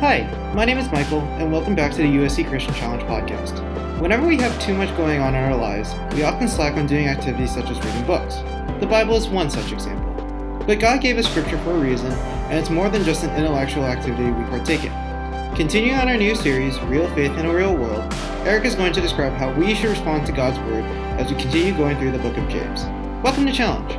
Hi, my name is Michael, and welcome back to the USC Christian Challenge podcast. Whenever we have too much going on in our lives, we often slack on doing activities such as reading books. The Bible is one such example. But God gave us scripture for a reason, and it's more than just an intellectual activity we partake in. Continuing on our new series, Real Faith in a Real World, Eric is going to describe how we should respond to God's Word as we continue going through the book of James. Welcome to Challenge.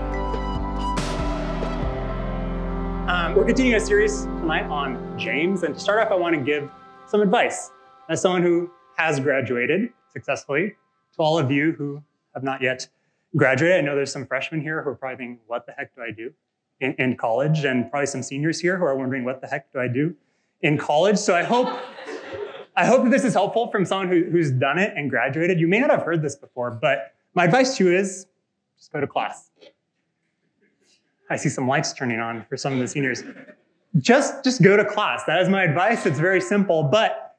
Um, we're continuing a series tonight on James, and to start off, I want to give some advice as someone who has graduated successfully to all of you who have not yet graduated. I know there's some freshmen here who are probably thinking, "What the heck do I do in, in college?" and probably some seniors here who are wondering, "What the heck do I do in college?" So I hope. I hope that this is helpful from someone who, who's done it and graduated. You may not have heard this before, but my advice to you is just go to class. I see some lights turning on for some of the seniors. Just, just go to class. That is my advice. It's very simple, but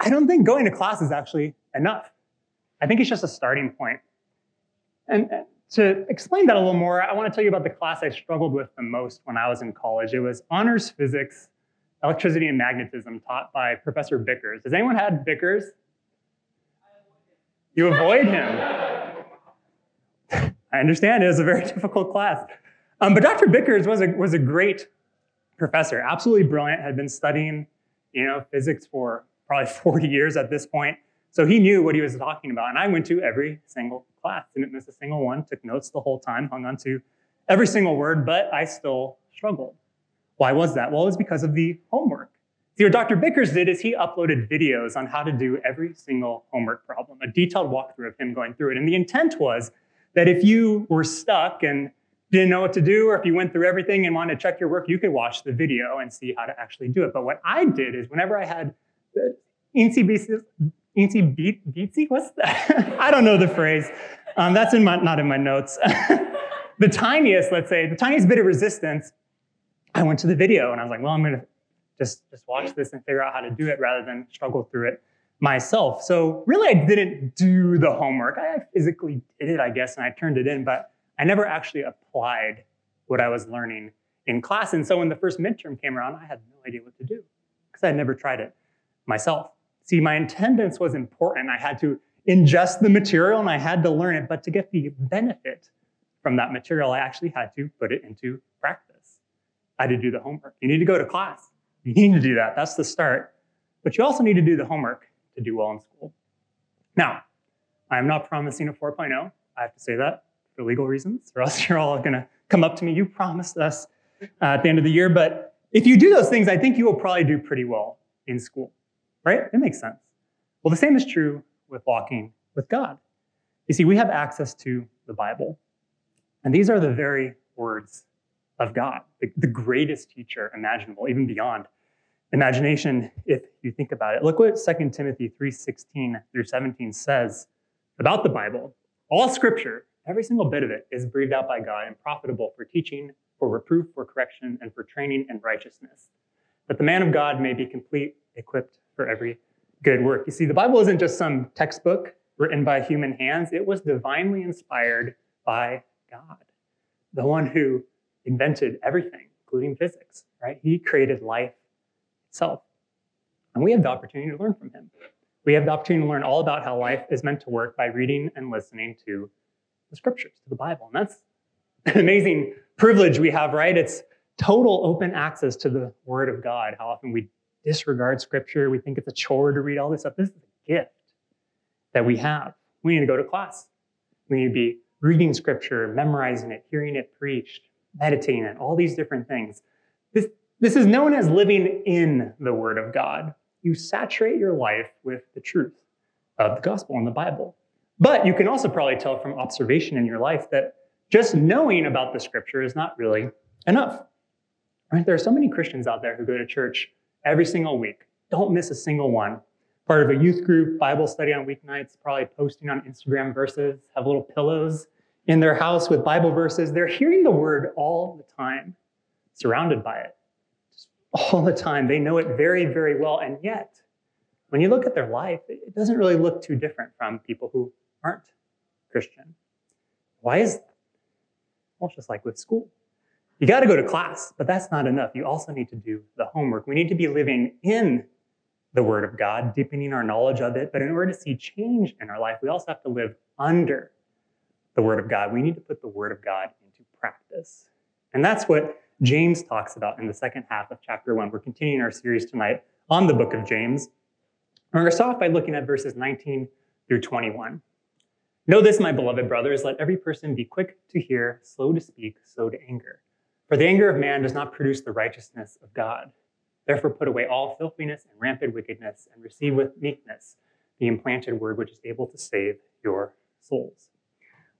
I don't think going to class is actually enough. I think it's just a starting point. And to explain that a little more, I want to tell you about the class I struggled with the most when I was in college. It was honors physics, electricity and magnetism taught by Professor Bickers. Has anyone had Bickers? You avoid him. I understand it was a very difficult class. Um, but Dr. Bickers was a, was a great professor, absolutely brilliant, had been studying, you know, physics for probably 40 years at this point. So he knew what he was talking about. And I went to every single class, didn't miss a single one, took notes the whole time, hung on to every single word, but I still struggled. Why was that? Well, it was because of the homework. See, what Dr. Bickers did is he uploaded videos on how to do every single homework problem, a detailed walkthrough of him going through it. And the intent was that if you were stuck and didn't know what to do, or if you went through everything and wanted to check your work, you could watch the video and see how to actually do it. But what I did is whenever I had Eensy Beatsy, Beatsy, what's that? I don't know the phrase. Um, that's in my, not in my notes. the tiniest, let's say, the tiniest bit of resistance, I went to the video and I was like, well, I'm going to just, just watch this and figure out how to do it rather than struggle through it myself. So really, I didn't do the homework. I physically did it, I guess, and I turned it in, but I never actually applied what I was learning in class. And so when the first midterm came around, I had no idea what to do because I had never tried it myself. See, my attendance was important. I had to ingest the material and I had to learn it. But to get the benefit from that material, I actually had to put it into practice. I had to do the homework. You need to go to class. You need to do that. That's the start. But you also need to do the homework to do well in school. Now, I'm not promising a 4.0. I have to say that for legal reasons, or else you're all going to come up to me. You promised us uh, at the end of the year. But if you do those things, I think you will probably do pretty well in school, right? It makes sense. Well, the same is true with walking with God. You see, we have access to the Bible, and these are the very words of God, the, the greatest teacher imaginable, even beyond imagination if you think about it. Look what 2 Timothy 3:16 through 17 says about the Bible. All scripture Every single bit of it is breathed out by God and profitable for teaching, for reproof, for correction, and for training in righteousness, that the man of God may be complete, equipped for every good work. You see, the Bible isn't just some textbook written by human hands, it was divinely inspired by God, the one who invented everything, including physics, right? He created life itself. And we have the opportunity to learn from him. We have the opportunity to learn all about how life is meant to work by reading and listening to the scriptures, to the Bible. And that's an amazing privilege we have, right? It's total open access to the Word of God. How often we disregard scripture, we think it's a chore to read all this stuff. This is a gift that we have. We need to go to class. We need to be reading scripture, memorizing it, hearing it preached, meditating it, all these different things. This, this is known as living in the Word of God. You saturate your life with the truth of the gospel and the Bible. But you can also probably tell from observation in your life that just knowing about the scripture is not really enough. Right? There are so many Christians out there who go to church every single week. Don't miss a single one. Part of a youth group, Bible study on weeknights, probably posting on Instagram verses, have little pillows in their house with Bible verses. They're hearing the word all the time, surrounded by it. Just all the time. They know it very, very well. And yet, when you look at their life, it doesn't really look too different from people who aren't Christian. Why is that? Well, it's just like with school. You got to go to class, but that's not enough. You also need to do the homework. We need to be living in the Word of God, deepening our knowledge of it. But in order to see change in our life, we also have to live under the Word of God. We need to put the Word of God into practice. And that's what James talks about in the second half of chapter one. We're continuing our series tonight on the book of James. We're going to start off by looking at verses 19 through 21. Know this, my beloved brothers, let every person be quick to hear, slow to speak, slow to anger. For the anger of man does not produce the righteousness of God. Therefore, put away all filthiness and rampant wickedness, and receive with meekness the implanted word which is able to save your souls.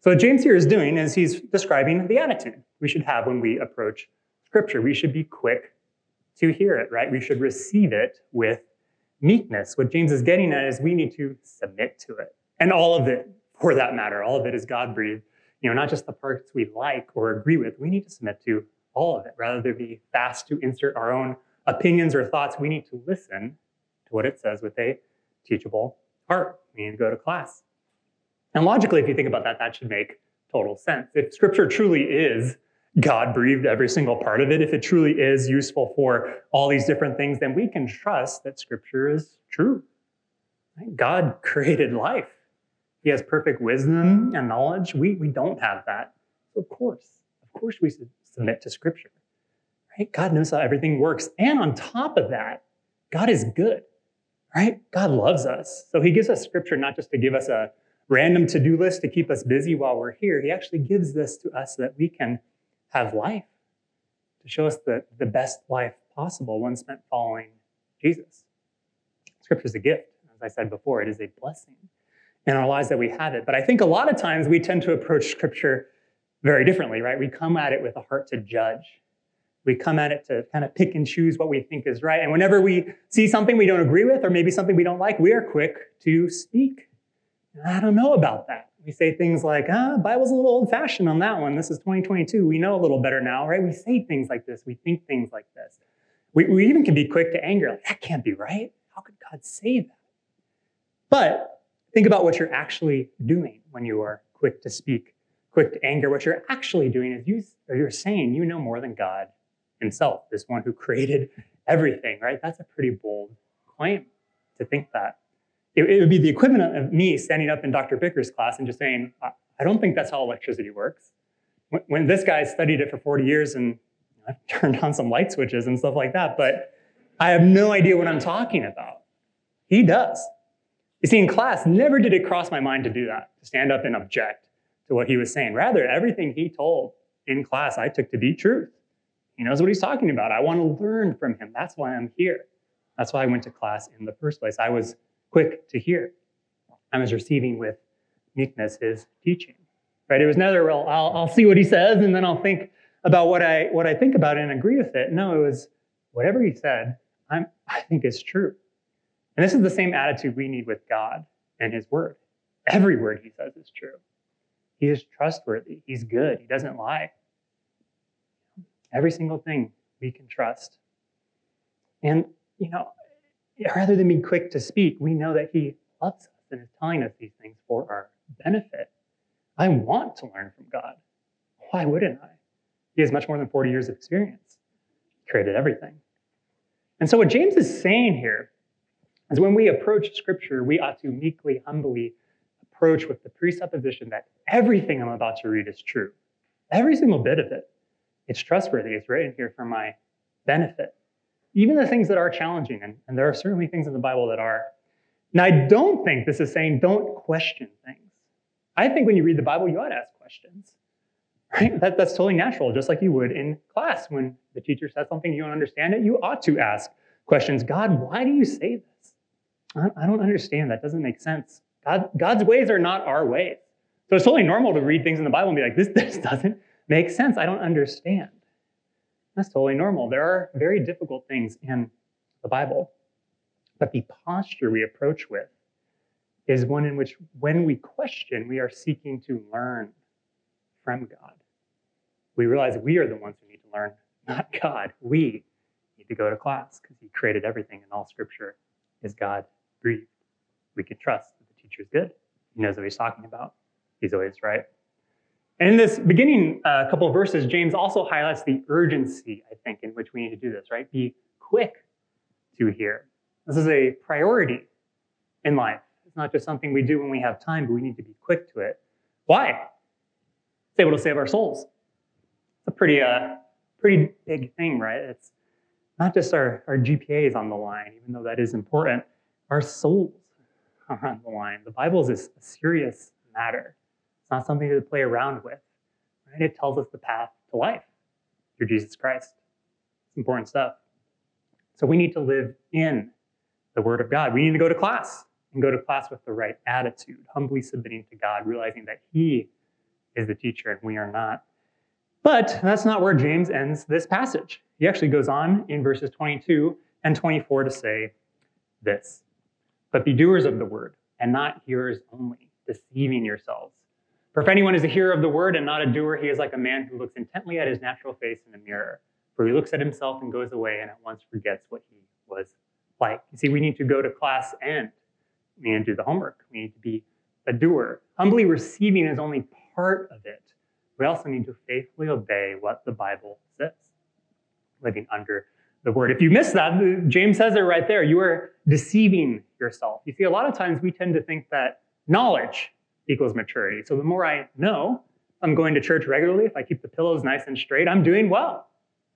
So, what James here is doing is he's describing the attitude we should have when we approach Scripture. We should be quick to hear it, right? We should receive it with meekness. What James is getting at is we need to submit to it. And all of it, for that matter, all of it is God breathed. You know, not just the parts we like or agree with, we need to submit to all of it rather than be fast to insert our own opinions or thoughts. We need to listen to what it says with a teachable heart. We need to go to class. And logically, if you think about that, that should make total sense. If scripture truly is God breathed every single part of it, if it truly is useful for all these different things, then we can trust that scripture is true. God created life. He has perfect wisdom hmm? and knowledge. We, we don't have that. So of course, of course we should submit to scripture. Right? God knows how everything works. And on top of that, God is good. Right? God loves us. So he gives us scripture not just to give us a random to-do list to keep us busy while we're here. He actually gives this to us so that we can have life, to show us the, the best life possible, one spent following Jesus. Scripture is a gift. As I said before, it is a blessing in our lives that we have it. But I think a lot of times we tend to approach Scripture very differently, right? We come at it with a heart to judge. We come at it to kind of pick and choose what we think is right. And whenever we see something we don't agree with, or maybe something we don't like, we are quick to speak. I don't know about that. We say things like, ah, Bible's a little old fashioned on that one. This is 2022. We know a little better now, right? We say things like this. We think things like this. We, we even can be quick to anger. Like, that can't be right. How could God say that? But think about what you're actually doing when you are quick to speak, quick to anger. What you're actually doing is you, you're saying you know more than God himself, this one who created everything, right? That's a pretty bold claim to think that it, it, would be the equivalent of me standing up in Dr. Bicker's class and just saying, I don't think that's how electricity works. When, when this guy studied it for 40 years and I've turned on some light switches and stuff like that, but I have no idea what I'm talking about. He does. You see, in class, never did it cross my mind to do that, to stand up and object to what he was saying. Rather, everything he told in class I took to be truth. He knows what he's talking about. I want to learn from him. That's why I'm here. That's why I went to class in the first place. I was quick to hear. I was receiving with meekness his teaching. Right? It was neither, well, I'll, I'll see what he says and then I'll think about what I what I think about and agree with it. No, it was whatever he said, I'm, I think is true. And this is the same attitude we need with God and his word. Every word he says is true. He is trustworthy. He's good. He doesn't lie. Every single thing we can trust. And, you know, rather than be quick to speak, we know that He loves us and is telling us these things for our benefit. I want to learn from God. Why wouldn't I? He has much more than 40 years of experience, he created everything. And so, what James is saying here is when we approach Scripture, we ought to meekly, humbly approach with the presupposition that everything I'm about to read is true. Every single bit of it. It's trustworthy. It's written here for my benefit even the things that are challenging, and, and there are certainly things in the Bible that are. Now, I don't think this is saying don't question things. I think when you read the Bible, you ought to ask questions. Right? That, that's totally natural, just like you would in class. When the teacher says something you don't understand it, you ought to ask questions. God, why do you say this? I, don't understand. That doesn't make sense. God, God's ways are not our ways. So it's totally normal to read things in the Bible and be like, this, this doesn't make sense. I don't understand. That's totally normal. There are very difficult things in the Bible. But the posture we approach with is one in which, when we question, we are seeking to learn from God. We realize we are the ones who need to learn, not God. We need to go to class because He created everything, and all Scripture is God breathed. We can trust that the teacher is good. He knows what He's talking about. He's always right. And in this beginning uh, couple of verses, James also highlights the urgency, I think, in which we need to do this, right? Be quick to hear. This is a priority in life. It's not just something we do when we have time, but we need to be quick to it. Why? It's able to save our souls. It's a pretty, uh, pretty big thing, right? It's not just our, our GPAs on the line, even though that is important. Our souls are on the line. The Bible is a serious matter. It's not something to play around with. Right? It tells us the path to life through Jesus Christ. It's important stuff. So we need to live in the Word of God. We need to go to class and go to class with the right attitude, humbly submitting to God, realizing that He is the teacher and we are not. But that's not where James ends this passage. He actually goes on in verses 22 and 24 to say this But be doers of the word and not hearers only, deceiving yourselves. For if anyone is a hearer of the word and not a doer, he is like a man who looks intently at his natural face in a mirror. For he looks at himself and goes away and at once forgets what he was like. You see, we need to go to class and we need to do the homework. We need to be a doer. Humbly receiving is only part of it. We also need to faithfully obey what the Bible says, living under the word. If you miss that, James says it right there. You are deceiving yourself. You see, a lot of times we tend to think that knowledge equals maturity. So the more I know, I'm going to church regularly, if I keep the pillows nice and straight, I'm doing well,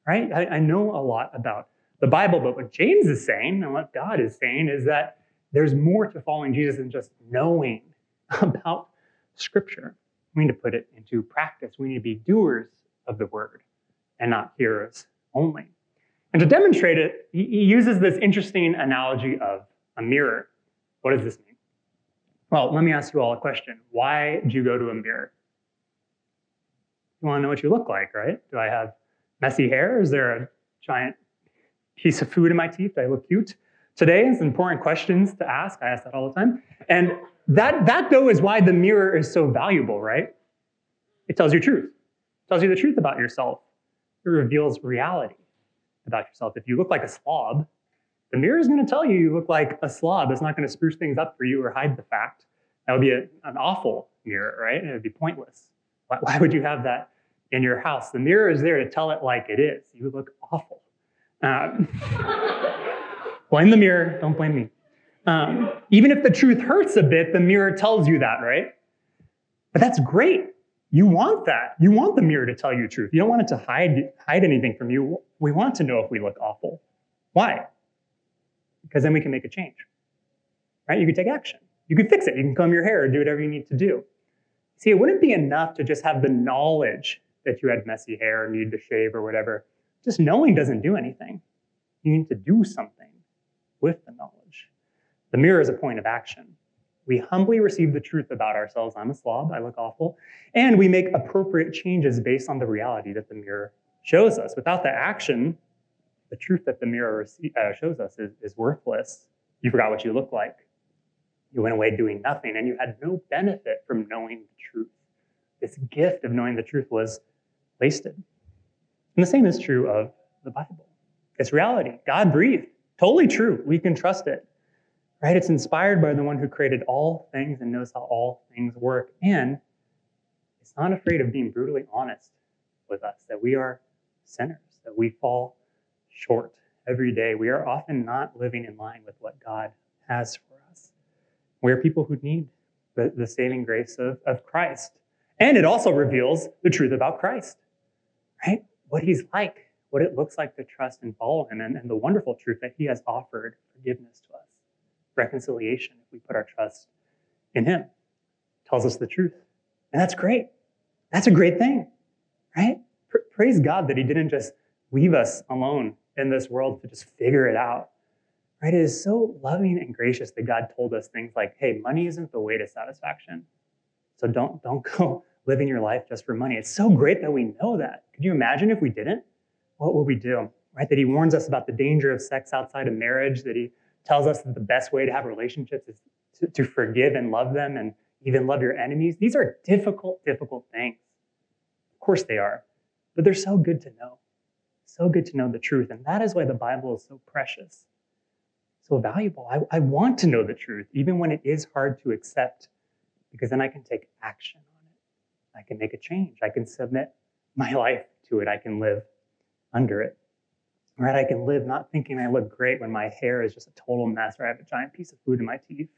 right? I, I know a lot about the Bible, but what James is saying and what God is saying is that there's more to following Jesus than just knowing about Scripture. We need to put it into practice. We need to be doers of the word and not hearers only. And to demonstrate it, he uses this interesting analogy of a mirror. What does this mean? Well, let me ask you all a question. Why do you go to a mirror? You want to know what you look like, right? Do I have messy hair? Is there a giant piece of food in my teeth? Do I look cute? Today is important questions to ask. I ask that all the time. And that, that though is why the mirror is so valuable, right? It tells you truth. It tells you the truth about yourself. It reveals reality about yourself. If you look like a slob, the mirror is going to tell you you look like a slob. It's not going to spruce things up for you or hide the fact. That would be a, an awful mirror, right? It would be pointless. Why, why, would you have that in your house? The mirror is there to tell it like it is. You look awful. Um, blame the mirror. Don't blame me. Um, even if the truth hurts a bit, the mirror tells you that, right? But that's great. You want that. You want the mirror to tell you truth. You don't want it to hide, hide anything from you. We want to know if we look awful. Why? Because then we can make a change. Right? You could take action. You could fix it. You can comb your hair or do whatever you need to do. See, it wouldn't be enough to just have the knowledge that you had messy hair or needed to shave or whatever. Just knowing doesn't do anything. You need to do something with the knowledge. The mirror is a point of action. We humbly receive the truth about ourselves. I'm a slob, I look awful. And we make appropriate changes based on the reality that the mirror shows us. Without the action, the truth that the mirror uh, shows us is, is worthless. You forgot what you look like. You went away doing nothing, and you had no benefit from knowing the truth. This gift of knowing the truth was wasted. And the same is true of the Bible. It's reality. God breathed. Totally true. We can trust it. Right? It's inspired by the one who created all things and knows how all things work. And it's not afraid of being brutally honest with us that we are sinners, that we fall short every day. We are often not living in line with what God has for us. We are people who need the, the saving grace of, of Christ. And it also reveals the truth about Christ, right? What he's like, what it looks like to trust and follow him, and, and the wonderful truth that he has offered forgiveness to us, reconciliation if we put our trust in him. Tells us the truth. And that's great. That's a great thing, right? praise God that he didn't just leave us alone in this world to just figure it out. Right? It is so loving and gracious that God told us things like, hey, money isn't the way to satisfaction. So don't, don't go living your life just for money. It's so great that we know that. Could you imagine if we didn't? What would we do? Right? That he warns us about the danger of sex outside of marriage, that he tells us that the best way to have relationships is to, to forgive and love them and even love your enemies. These are difficult, difficult things. Of course they are, but they're so good to know so good to know the truth. And that is why the Bible is so precious, so valuable. I, I want to know the truth, even when it is hard to accept, because then I can take action on it. I can make a change. I can submit my life to it. I can live under it. Right? I can live not thinking I look great when my hair is just a total mess or I have a giant piece of food in my teeth.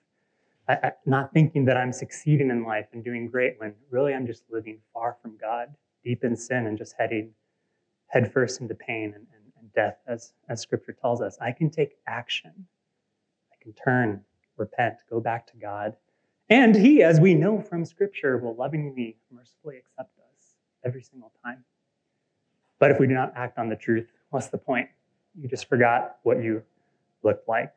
I, I, not thinking that I'm succeeding in life and doing great when really I'm just living far from God, deep in sin, and just heading headfirst into pain and, and, and death, as, as scripture tells us. I can take action. I can turn, repent, go back to God. And He, as we know from scripture, will lovingly, mercifully accept us every single time. But if we do not act on the truth, what's the point? You just forgot what you looked like.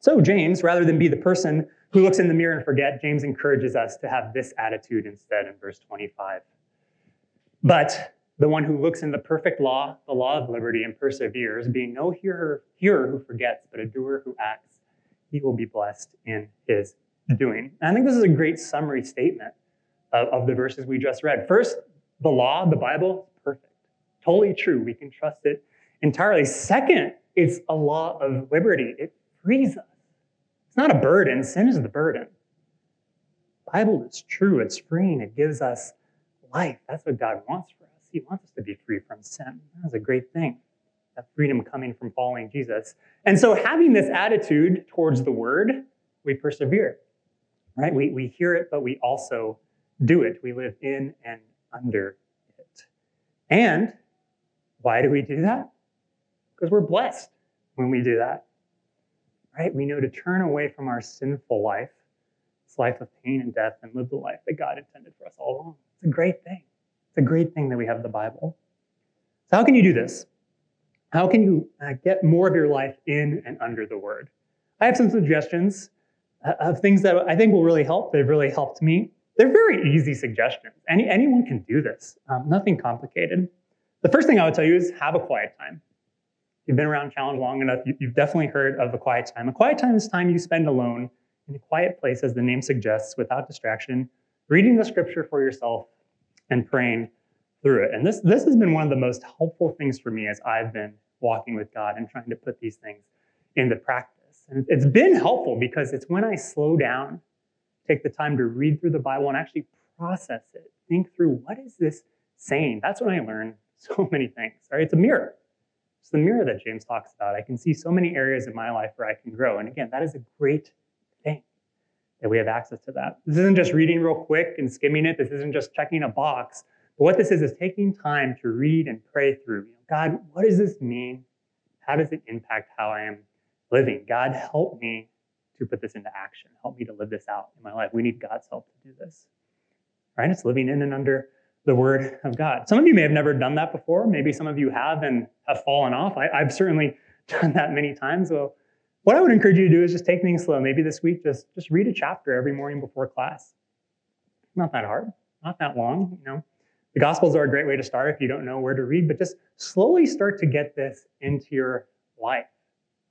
So, James, rather than be the person who looks in the mirror and forget, James encourages us to have this attitude instead in verse 25. But the one who looks in the perfect law, the law of liberty, and perseveres, being no hearer, hearer who forgets, but a doer who acts, he will be blessed in his hmm. doing. And I think this is a great summary statement of, of the verses we just read. First, the law, the Bible, perfect, totally true. We can trust it entirely. Second, it's a law of liberty. It frees us. It's not a burden. Sin is the burden. The Bible is true. It's freeing. It gives us life. That's what God wants for us. He wants us to be free from sin. That's a great thing. That freedom coming from following Jesus. And so, having this attitude towards the word, we persevere, right? We, we hear it, but we also do it. We live in and under it. And why do we do that? Because we're blessed when we do that, right? We know to turn away from our sinful life, this life of pain and death, and live the life that God intended for us all along. It's a great thing. A great thing that we have the Bible. So, how can you do this? How can you uh, get more of your life in and under the Word? I have some suggestions uh, of things that I think will really help. They've really helped me. They're very easy suggestions. Any, anyone can do this, um, nothing complicated. The first thing I would tell you is have a quiet time. You've been around Challenge long enough, you, you've definitely heard of a quiet time. A quiet time is time you spend alone in a quiet place, as the name suggests, without distraction, reading the scripture for yourself and praying through it. And this, this has been one of the most helpful things for me as I've been walking with God and trying to put these things into practice. And it's been helpful because it's when I slow down, take the time to read through the Bible and actually process it, think through what is this saying. That's when I learn so many things. Right? It's a mirror. It's the mirror that James talks about. I can see so many areas in my life where I can grow. And again, that is a great that we have access to that. This isn't just reading real quick and skimming it. This isn't just checking a box. But what this is is taking time to read and pray through. You know, God, what does this mean? How does it impact how I am living? God, help me to put this into action. Help me to live this out in my life. We need God's help to do this. Right? It's living in and under the Word of God. Some of you may have never done that before. Maybe some of you have and have fallen off. I, have certainly done that many times. Well, what I would encourage you to do is just take things slow. Maybe this week, just, just read a chapter every morning before class. Not that hard, not that long, you know. The Gospels are a great way to start if you don't know where to read, but just slowly start to get this into your life,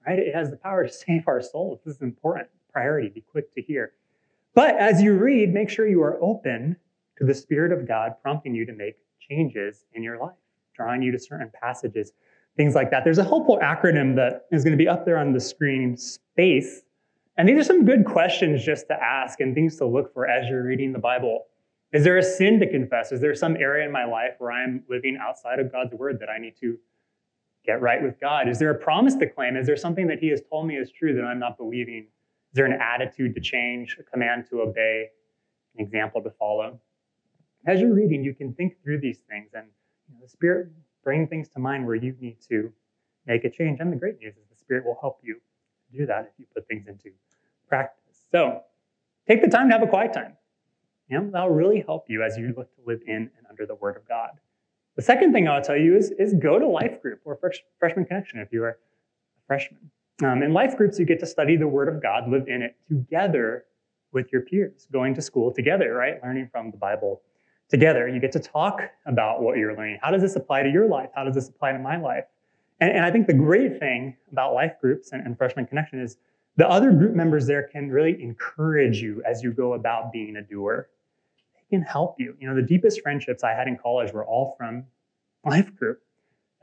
right? It has the power to save our souls. This is important priority. Be quick to hear. But as you read, make sure you are open to the Spirit of God prompting you to make changes in your life, drawing you to certain passages, things like that. There's a helpful acronym that is going to be up there on the screen, SPACE. And these are some good questions just to ask and things to look for as you're reading the Bible. Is there a sin to confess? Is there some area in my life where I'm living outside of God's word that I need to get right with God? Is there a promise to claim? Is there something that He has told me is true that I'm not believing? Is there an attitude to change, a command to obey, an example to follow? As you're reading, you can think through these things and the Spirit bring things to mind where you need to make a change. And the great news is the Spirit will help you do that if you put things into practice. So take the time to have a quiet time. Know, that'll really help you as you look to live in and under the Word of God. The second thing I'll tell you is, is go to Life Group or Freshman Connection if you are a freshman. Um, in life groups, you get to study the Word of God, live in it together with your peers, going to school together, right? Learning from the Bible together. You get to talk about what you're learning. How does this apply to your life? How does this apply to my life? And, and I think the great thing about life groups and, and Freshman Connection is the other group members there can really encourage you as you go about being a doer They can help you. You know, the deepest friendships I had in college were all from life group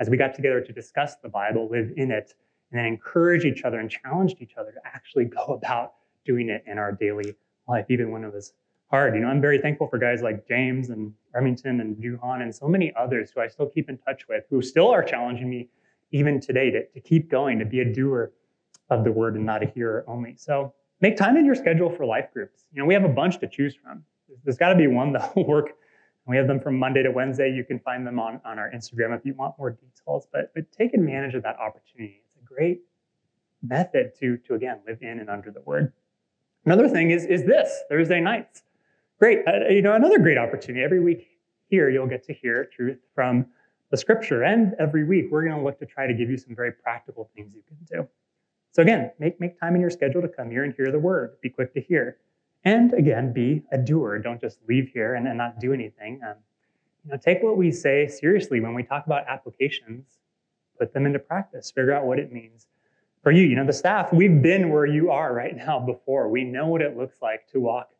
as we got together to discuss the Bible, live in it, and then encourage each other and challenge each other to actually go about doing it in our daily life, even when it was hard. You know, I'm very thankful for guys like James and Remington and Juhan and so many others who I still keep in touch with, who still are challenging me even today to, to keep going, to be a doer of the word and not a hearer only. So make time in your schedule for life groups. You know, we have a bunch to choose from. There's got to be one that will work. We have them from Monday to Wednesday. You can find them on, on our Instagram if you want more details, but, but take advantage of that opportunity. It's a great method to, to again, live in and under the word. Another thing is, is this Thursday nights. Great, uh, you know, another great opportunity. Every week here, you'll get to hear truth from the scripture. And every week, we're going to look to try to give you some very practical things you can do. So again, make, make time in your schedule to come here and hear the word. Be quick to hear. And again, be a doer. Don't just leave here and, and not do anything. Um, you know, take what we say seriously when we talk about applications, put them into practice, figure out what it means for you. You know, the staff, we've been where you are right now before. We know what it looks like to walk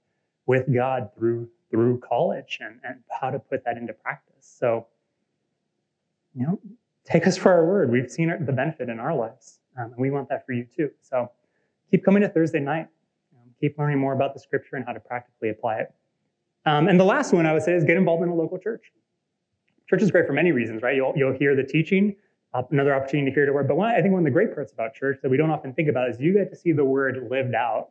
with God through through college and, and how to put that into practice. So, you know, take us for our word. We've seen the benefit in our lives, um, and we want that for you too. So, keep coming to Thursday night. Um, keep learning more about the scripture and how to practically apply it. Um, and the last one I would say is get involved in a local church. Church is great for many reasons, right? You'll, you'll hear the teaching, another opportunity to hear the word. But one, I think one of the great parts about church that we don't often think about is you get to see the word lived out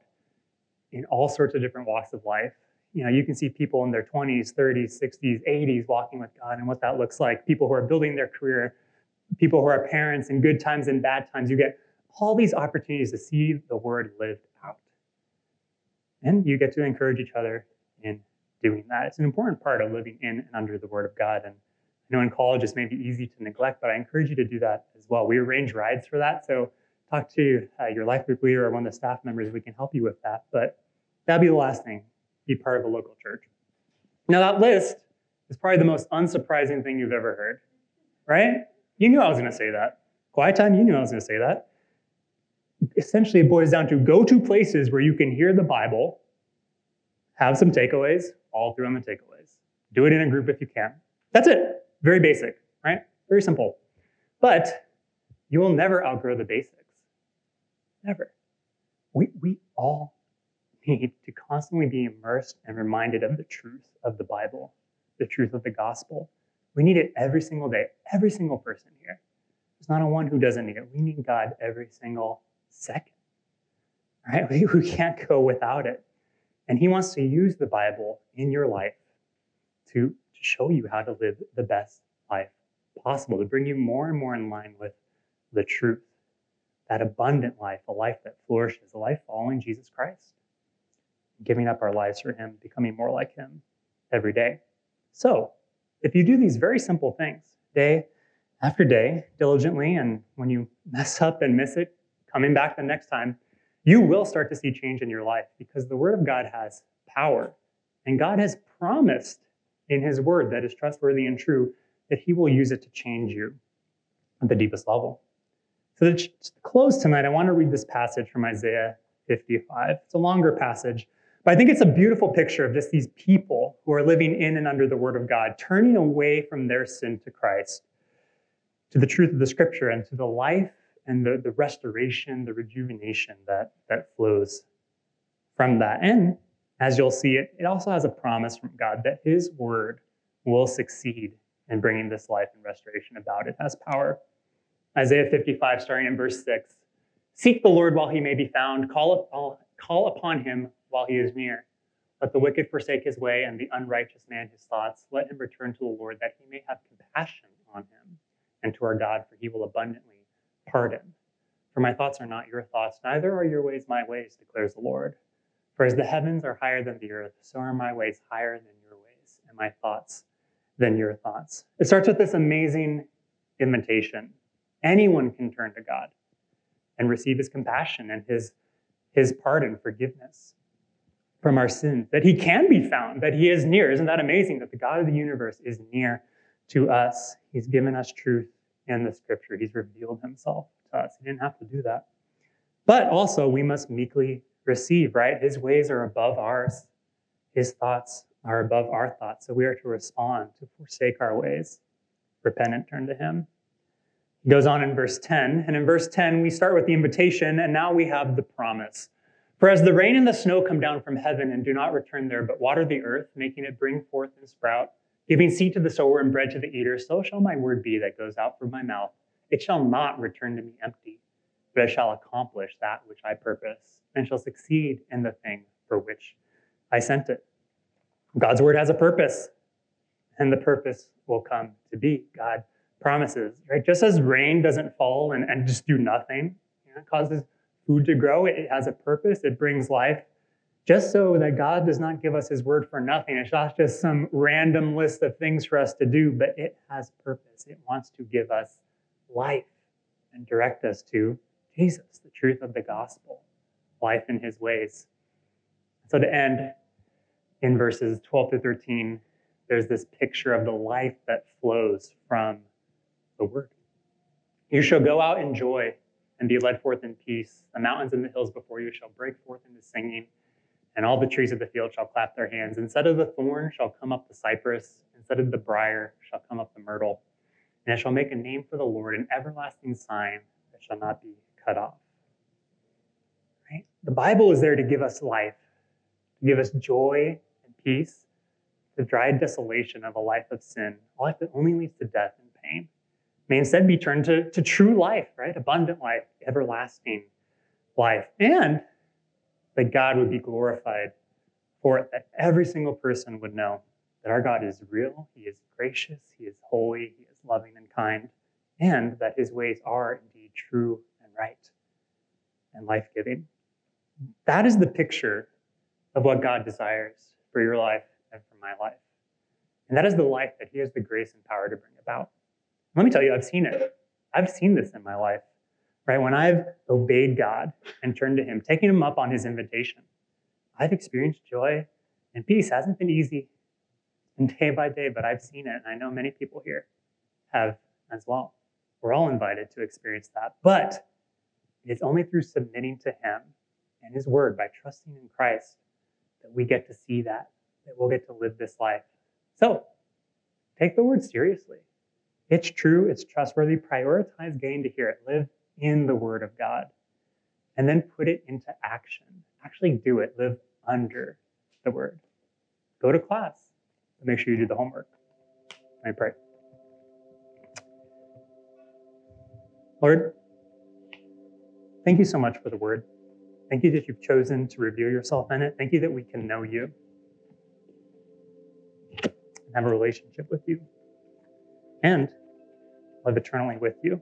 in all sorts of different walks of life. You know, you can see people in their 20s, 30s, 60s, 80s walking with God and what that looks like. People who are building their career, people who are parents in good times and bad times. You get all these opportunities to see the word lived out. And you get to encourage each other in doing that. It's an important part of living in and under the word of God. And I know in college it's maybe easy to neglect, but I encourage you to do that as well. We arrange rides for that. So talk to uh, your life group leader or one of the staff members. We can help you with that. But That'd be the last thing, be part of a local church. Now, that list is probably the most unsurprising thing you've ever heard, right? You knew I was going to say that. Quiet time, you knew I was going to say that. Essentially, it boils down to go to places where you can hear the Bible, have some takeaways, all through on the takeaways. Do it in a group if you can. That's it. Very basic, right? Very simple. But you will never outgrow the basics. Never. We, we all need to constantly be immersed and reminded of the truth of the Bible, the truth of the gospel. We need it every single day, every single person here. There's not a one who doesn't need it. We need God every single second, right? We, we can't go without it. And He wants to use the Bible in your life to, to show you how to live the best life possible, to bring you more and more in line with the truth, that abundant life, a life that flourishes, a life following Jesus Christ giving up our lives for Him, becoming more like Him every day. So, if you do these very simple things day after day, diligently, and when you mess up and miss it, coming back the next time, you will start to see change in your life because the Word of God has power. And God has promised in His Word that is trustworthy and true that He will use it to change you at the deepest level. So, to close tonight, I want to read this passage from Isaiah 55. It's a longer passage, but I think it's a beautiful picture of just these people who are living in and under the Word of God, turning away from their sin to Christ, to the truth of the Scripture, and to the life and the, the restoration, the rejuvenation that, that flows from that. And as you'll see, it, it also has a promise from God that His Word will succeed in bringing this life and restoration about. It has power. Isaiah 55, starting in verse 6 Seek the Lord while he may be found, call, call upon him while he is near. Let the wicked forsake his way and the unrighteous man his thoughts. Let him return to the Lord that he may have compassion on him and to our God, for he will abundantly pardon. For my thoughts are not your thoughts, neither are your ways my ways, declares the Lord. For as the heavens are higher than the earth, so are my ways higher than your ways, and my thoughts than your thoughts. It starts with this amazing invitation. Anyone can turn to God and receive his compassion and his, his pardon, forgiveness from our sins, that he can be found, that he is near. Isn't that amazing that the God of the universe is near to us? He's given us truth in the scripture, he's revealed himself to us. He didn't have to do that. But also, we must meekly receive, right? His ways are above ours, his thoughts are above our thoughts. So we are to respond, to forsake our ways, repent and turn to him. He goes on in verse 10. And in verse 10, we start with the invitation, and now we have the promise. For as the rain and the snow come down from heaven and do not return there, but water the earth, making it bring forth and sprout, giving seed to the sower and bread to the eater, so shall my word be that goes out from my mouth. It shall not return to me empty, but it shall accomplish that which I purpose, and shall succeed in the thing for which I sent it. God's word has a purpose, and the purpose will come to be. God promises, right? Just as rain doesn't fall and, and just do nothing, you know, it causes food to grow, it has a purpose, it brings life. Just so that God does not give us his word for nothing. It's not just some random list of things for us to do, but it has purpose. It wants to give us life and direct us to Jesus, the truth of the gospel, life in his ways. So to end in verses 12 to 13, there's this picture of the life that flows from the word. You shall go out in joy and be led forth in peace. The mountains and the hills before you shall break forth into singing, and all the trees of the field shall clap their hands. Instead of the thorn shall come up the cypress, instead of the brier shall come up the myrtle. And it shall make a name for the Lord, an everlasting sign that shall not be cut off. Right? The Bible is there to give us life, to give us joy and peace, the dry desolation of a life of sin, a life that only leads to death and pain. May instead be turned to, to true life, right? Abundant life, everlasting life. And that God would be glorified for it, that every single person would know that our God is real, He is gracious, He is holy, He is loving and kind, and that His ways are indeed true and right and life giving. That is the picture of what God desires for your life and for my life. And that is the life that He has the grace and power to bring about. Let me tell you, I've seen it. I've seen this in my life, right? When I've obeyed God and turned to Him, taking Him up on His invitation, I've experienced joy and peace. It hasn't been easy and day by day, but I've seen it. And I know many people here have as well. We're all invited to experience that. But it's only through submitting to Him and His Word, by trusting in Christ, that we get to see that, that we'll get to live this life. So take the Word seriously. It's true, it's trustworthy. Prioritize getting to hear it. Live in the Word of God. And then put it into action. Actually do it. Live under the Word. Go to class and make sure you do the homework. I pray. Lord, thank you so much for the word. Thank you that you've chosen to reveal yourself in it. Thank you that we can know you and have a relationship with you and live eternally with you.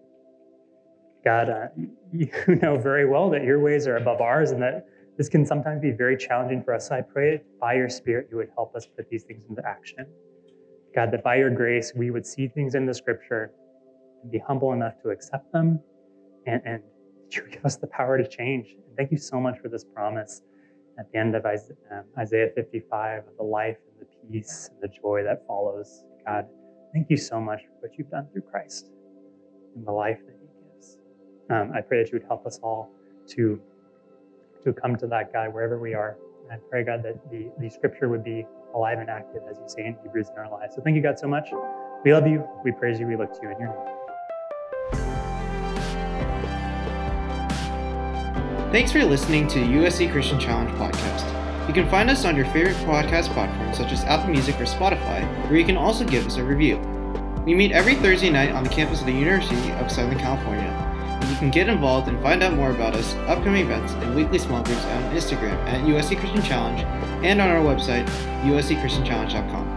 God, uh, you know very well that your ways are above ours and that this can sometimes be very challenging for us. So I pray by your Spirit, you would help us put these things into action. God, that by your grace, we would see things in the scripture and be humble enough to accept them and, and you give us the power to change. And thank you so much for this promise at the end of um, Isaiah 55 of the life and the peace and the joy that follows. God, thank you so much for what you've done through Christ and the life that he gives. Um, I pray that you would help us all to to come to that God wherever we are. And I pray, God, that the, the scripture would be alive and active, as you say in Hebrews in our lives. So thank you, God, so much. We love you. We praise you. We look to you in your name. Thanks for listening to USC Christian Challenge podcast. You can find us on your favorite podcast platforms such as Apple Music or Spotify, where you can also give us a review. We meet every Thursday night on the campus of the University of Southern California you can get involved and find out more about us, upcoming events, and weekly small groups on Instagram at USC Christian Challenge and on our website, uscchristianchallenge.com.